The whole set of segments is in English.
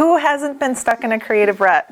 Who hasn't been stuck in a creative rut?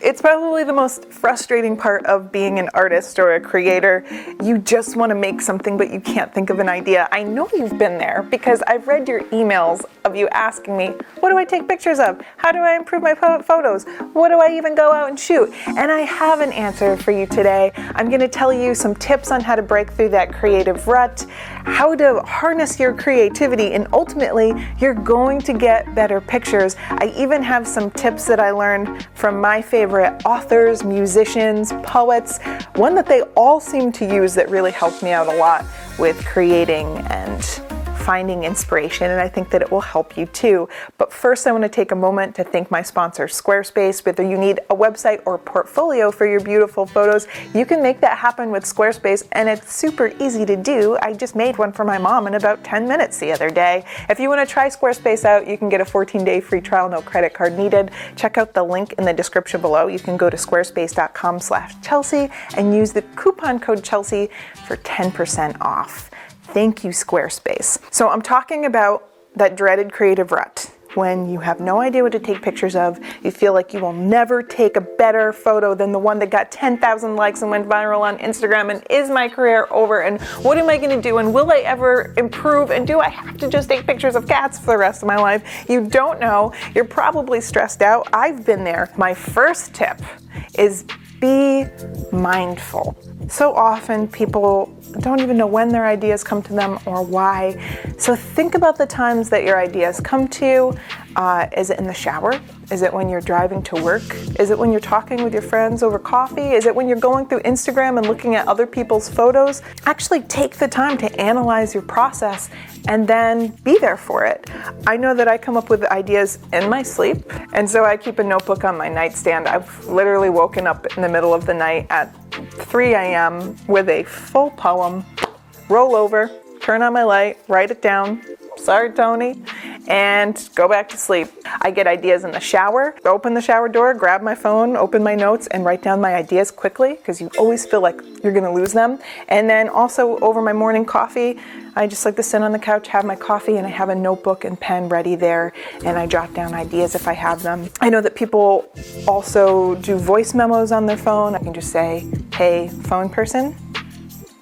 It's probably the most frustrating part of being an artist or a creator. You just want to make something, but you can't think of an idea. I know you've been there because I've read your emails of you asking me, What do I take pictures of? How do I improve my photos? What do I even go out and shoot? And I have an answer for you today. I'm going to tell you some tips on how to break through that creative rut, how to harness your creativity, and ultimately, you're going to get better pictures. I even have some tips that I learned from my favorite favorite authors, musicians, poets, one that they all seem to use that really helped me out a lot with creating and finding inspiration, and I think that it will help you too. But first, I want to take a moment to thank my sponsor, Squarespace. Whether you need a website or portfolio for your beautiful photos, you can make that happen with Squarespace, and it's super easy to do. I just made one for my mom in about 10 minutes the other day. If you want to try Squarespace out, you can get a 14 day free trial, no credit card needed. Check out the link in the description below. You can go to squarespace.com slash Chelsea and use the coupon code Chelsea for 10% off. Thank you, Squarespace. So I'm talking about that dreaded creative rut when you have no idea what to take pictures of. You feel like you will never take a better photo than the one that got 10,000 likes and went viral on Instagram. And is my career over? And what am I going to do? And will I ever improve? And do I have to just take pictures of cats for the rest of my life? You don't know. You're probably stressed out. I've been there. My first tip is be mindful. So often people don't even know when their ideas come to them or why. So think about the times that your ideas come to you. Uh, is it in the shower? Is it when you're driving to work? Is it when you're talking with your friends over coffee? Is it when you're going through Instagram and looking at other people's photos? Actually, take the time to analyze your process and then be there for it. I know that I come up with ideas in my sleep, and so I keep a notebook on my nightstand. I've literally woken up in the middle of the night at 3 a.m. with a full poem, roll over, turn on my light, write it down. Sorry, Tony and go back to sleep. I get ideas in the shower, open the shower door, grab my phone, open my notes, and write down my ideas quickly because you always feel like you're going to lose them. And then also over my morning coffee, I just like to sit on the couch, have my coffee, and I have a notebook and pen ready there, and I jot down ideas if I have them. I know that people also do voice memos on their phone. I can just say, hey, phone person,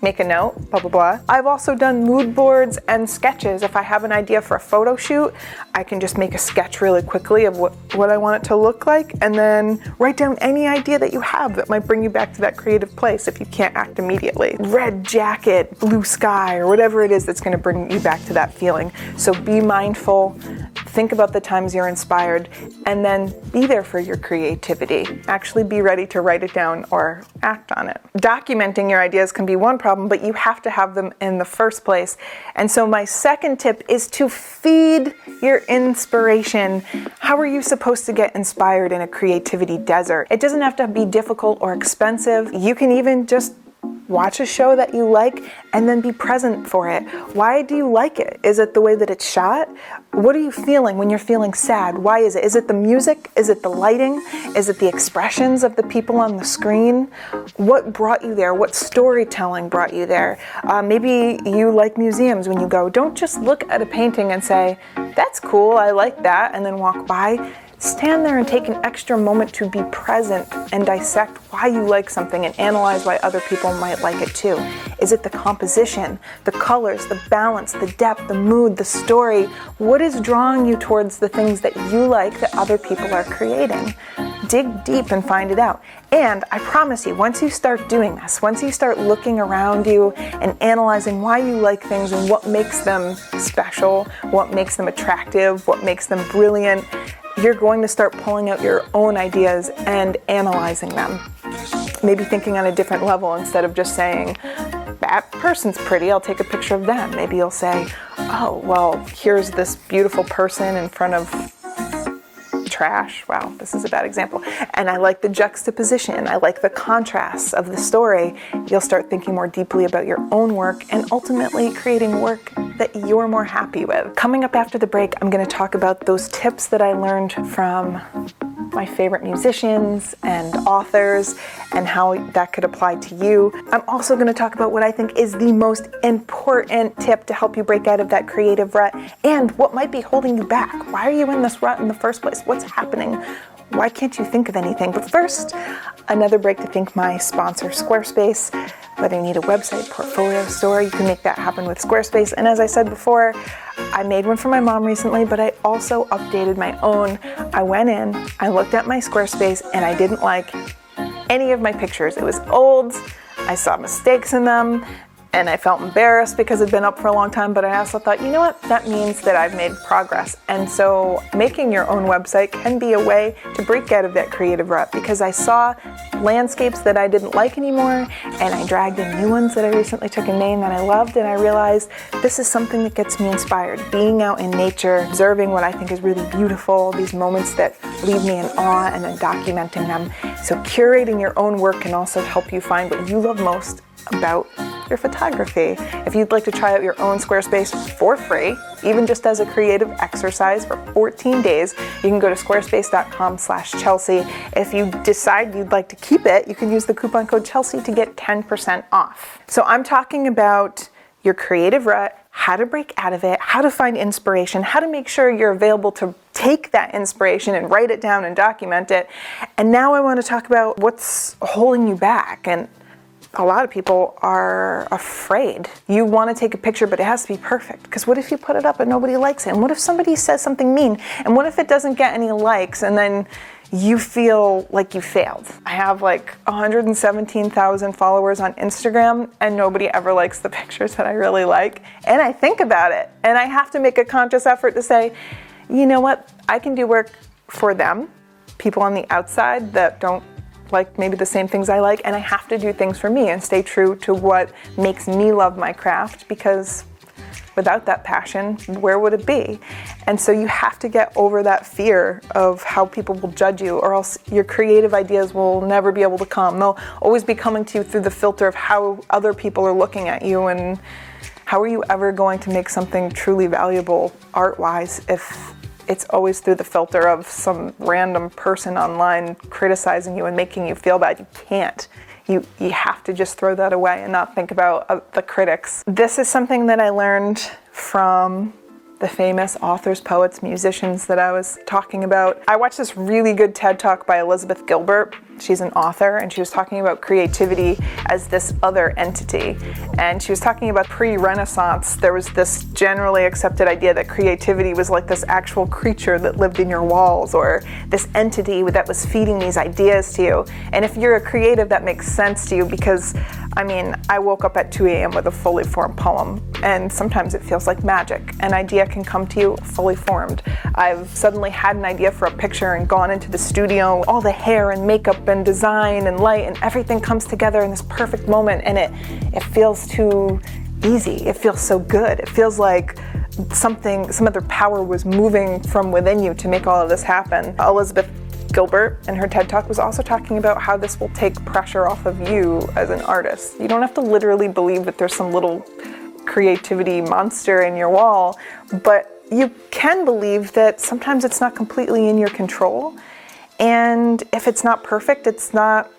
make a note, blah, blah, blah. I've also done mood boards and sketches. If I have an idea for a photo shoot, I can just make a sketch really quickly of what, what I want it to look like and then write down any idea that you have that might bring you back to that creative place if you can't act immediately. Red jacket, blue sky, or whatever it is that's to bring you back to that feeling. So be mindful think about the times you're inspired, and then be there for your creativity. Actually, be ready to write it down or act on it. Documenting your ideas can be one problem, but you have to have them in the first place. And so, my second tip is to feed your inspiration. How are you supposed to get inspired in a creativity desert? It doesn't have to be difficult or expensive. You can even just watch a show that you like and then be present for it. Why do you like it? Is it the way that it's shot? What are you feeling when you're feeling sad? Why is it? Is it the music? Is it the lighting? Is it the expressions of the people on the screen? What brought you there? What storytelling brought you there? Uh, maybe you like museums when you go. Don't just look at a painting and say, that's cool, I like that, and then walk by Stand there and take an extra moment to be present and dissect why you like something and analyze why other people might like it too. Is it the composition, the colors, the balance, the depth, the mood, the story? What is drawing you towards the things that you like that other people are creating? Dig deep and find it out. And I promise you, once you start doing this, once you start looking around you and analyzing why you like things and what makes them special, what makes them attractive, what makes them brilliant, you're going to start pulling out your own ideas and analyzing them. Maybe thinking on a different level instead of just saying, that person's pretty, I'll take a picture of them. Maybe you'll say, oh, well, here's this beautiful person in front of trash. Wow, this is a bad example. And I like the juxtaposition, I like the contrasts of the story. You'll start thinking more deeply about your own work and ultimately creating work that you're more happy with. Coming up after the break, I'm going to talk about those tips that I learned from my favorite musicians and authors and how that could apply to you. I'm also going to talk about what I think is the most important tip to help you break out of that creative rut and what might be holding you back. Why are you in this rut in the first place? What's happening? Why can't you think of anything? But first, another break to thank my sponsor, Squarespace. Whether you need a website, portfolio store, you can make that happen with Squarespace. And as I said before, I made one for my mom recently, but I also updated my own. I went in, I looked at my Squarespace, and I didn't like any of my pictures. It was old, I saw mistakes in them, and I felt embarrassed because it'd been up for a long time, but I also thought, you know what, that means that I've made progress. And so making your own website can be a way to break out of that creative rut because I saw landscapes that I didn't like anymore and I dragged in new ones that I recently took in Maine that I loved and I realized this is something that gets me inspired. Being out in nature, observing what I think is really beautiful, these moments that leave me in awe and then documenting them. So curating your own work can also help you find what you love most about your photography. If you'd like to try out your own Squarespace for free, even just as a creative exercise for 14 days, you can go to squarespace.com slash Chelsea. If you decide you'd like to keep it, you can use the coupon code Chelsea to get 10% off. So I'm talking about your creative rut, how to break out of it, how to find inspiration, how to make sure you're available to take that inspiration and write it down and document it. And now I want to talk about what's holding you back and a lot of people are afraid. You want to take a picture, but it has to be perfect. Because what if you put it up and nobody likes it? And what if somebody says something mean? And what if it doesn't get any likes and then you feel like you failed? I have like 117,000 followers on Instagram and nobody ever likes the pictures that I really like. And I think about it. And I have to make a conscious effort to say, you know what? I can do work for them, people on the outside that don't like maybe the same things I like, and I have to do things for me and stay true to what makes me love my craft because without that passion, where would it be? And so you have to get over that fear of how people will judge you, or else your creative ideas will never be able to come. They'll always be coming to you through the filter of how other people are looking at you and how are you ever going to make something truly valuable art wise if it's always through the filter of some random person online criticizing you and making you feel bad. You can't. You, you have to just throw that away and not think about uh, the critics. This is something that I learned from the famous authors, poets, musicians that I was talking about. I watched this really good TED talk by Elizabeth Gilbert. She's an author, and she was talking about creativity as this other entity. And she was talking about pre Renaissance, there was this generally accepted idea that creativity was like this actual creature that lived in your walls, or this entity that was feeding these ideas to you. And if you're a creative, that makes sense to you because I mean, I woke up at 2 a.m. with a fully formed poem, and sometimes it feels like magic. An idea can come to you fully formed. I've suddenly had an idea for a picture and gone into the studio, all the hair and makeup and design and light, and everything comes together in this perfect moment, and it, it feels too easy. It feels so good. It feels like something, some other power was moving from within you to make all of this happen. Elizabeth Gilbert in her TED Talk was also talking about how this will take pressure off of you as an artist. You don't have to literally believe that there's some little creativity monster in your wall, but you can believe that sometimes it's not completely in your control. And if it's not perfect, it's not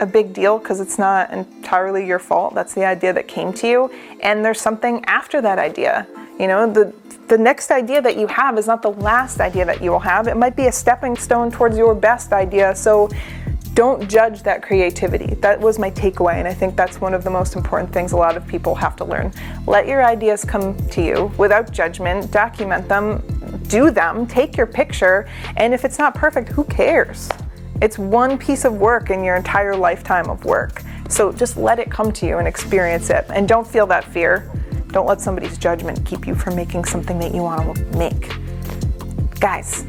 a big deal because it's not entirely your fault. That's the idea that came to you. And there's something after that idea. You know, the the next idea that you have is not the last idea that you will have. It might be a stepping stone towards your best idea. So don't judge that creativity. That was my takeaway, and I think that's one of the most important things a lot of people have to learn. Let your ideas come to you without judgment, document them, do them, take your picture, and if it's not perfect, who cares? It's one piece of work in your entire lifetime of work. So just let it come to you and experience it, and don't feel that fear. Don't let somebody's judgment keep you from making something that you want to make. Guys,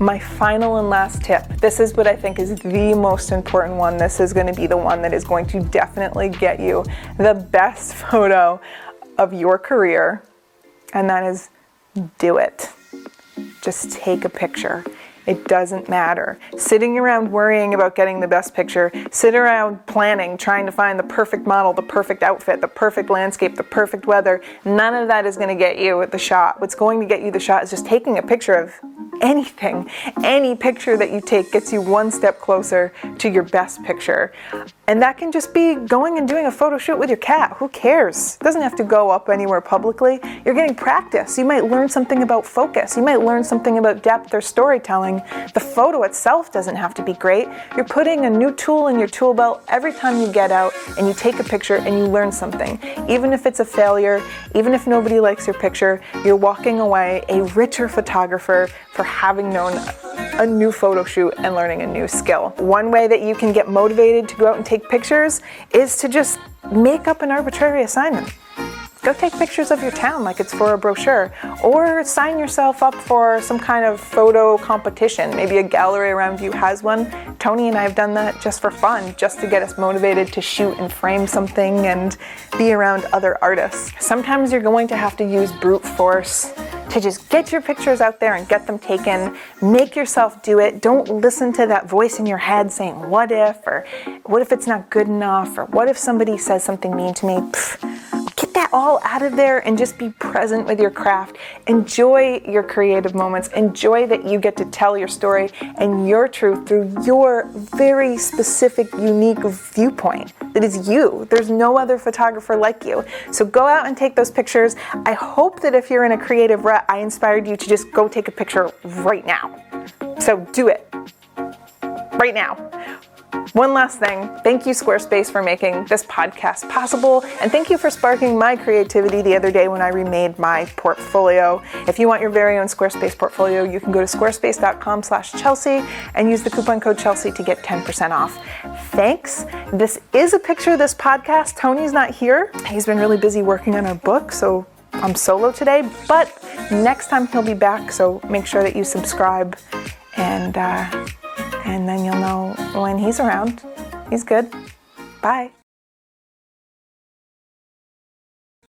my final and last tip this is what I think is the most important one. This is going to be the one that is going to definitely get you the best photo of your career, and that is do it. Just take a picture. It doesn't matter. Sitting around worrying about getting the best picture, sit around planning, trying to find the perfect model, the perfect outfit, the perfect landscape, the perfect weather, none of that is going to get you the shot. What's going to get you the shot is just taking a picture of anything, any picture that you take gets you one step closer to your best picture. And that can just be going and doing a photo shoot with your cat. Who cares? It doesn't have to go up anywhere publicly. You're getting practice. You might learn something about focus. You might learn something about depth or storytelling. The photo itself doesn't have to be great. You're putting a new tool in your tool belt every time you get out and you take a picture and you learn something. Even if it's a failure, even if nobody likes your picture, you're walking away a richer photographer for having known a new photo shoot and learning a new skill. One way that you can get motivated to go out and take pictures is to just make up an arbitrary assignment. Go take pictures of your town like it's for a brochure, or sign yourself up for some kind of photo competition. Maybe a gallery around you has one. Tony and I have done that just for fun, just to get us motivated to shoot and frame something and be around other artists. Sometimes you're going to have to use brute force to just get your pictures out there and get them taken. Make yourself do it. Don't listen to that voice in your head saying, What if? or What if it's not good enough? or What if somebody says something mean to me? Pfft, that all out of there and just be present with your craft. Enjoy your creative moments. Enjoy that you get to tell your story and your truth through your very specific, unique viewpoint. That is you. There's no other photographer like you. So go out and take those pictures. I hope that if you're in a creative rut, I inspired you to just go take a picture right now. So do it right now. One last thing. Thank you, Squarespace, for making this podcast possible. And thank you for sparking my creativity the other day when I remade my portfolio. If you want your very own Squarespace portfolio, you can go to squarespace.com slash Chelsea and use the coupon code Chelsea to get 10% off. Thanks. This is a picture of this podcast. Tony's not here. He's been really busy working on our book, so I'm solo today. But next time he'll be back, so make sure that you subscribe and uh, and then you'll know when he's around. He's good. Bye.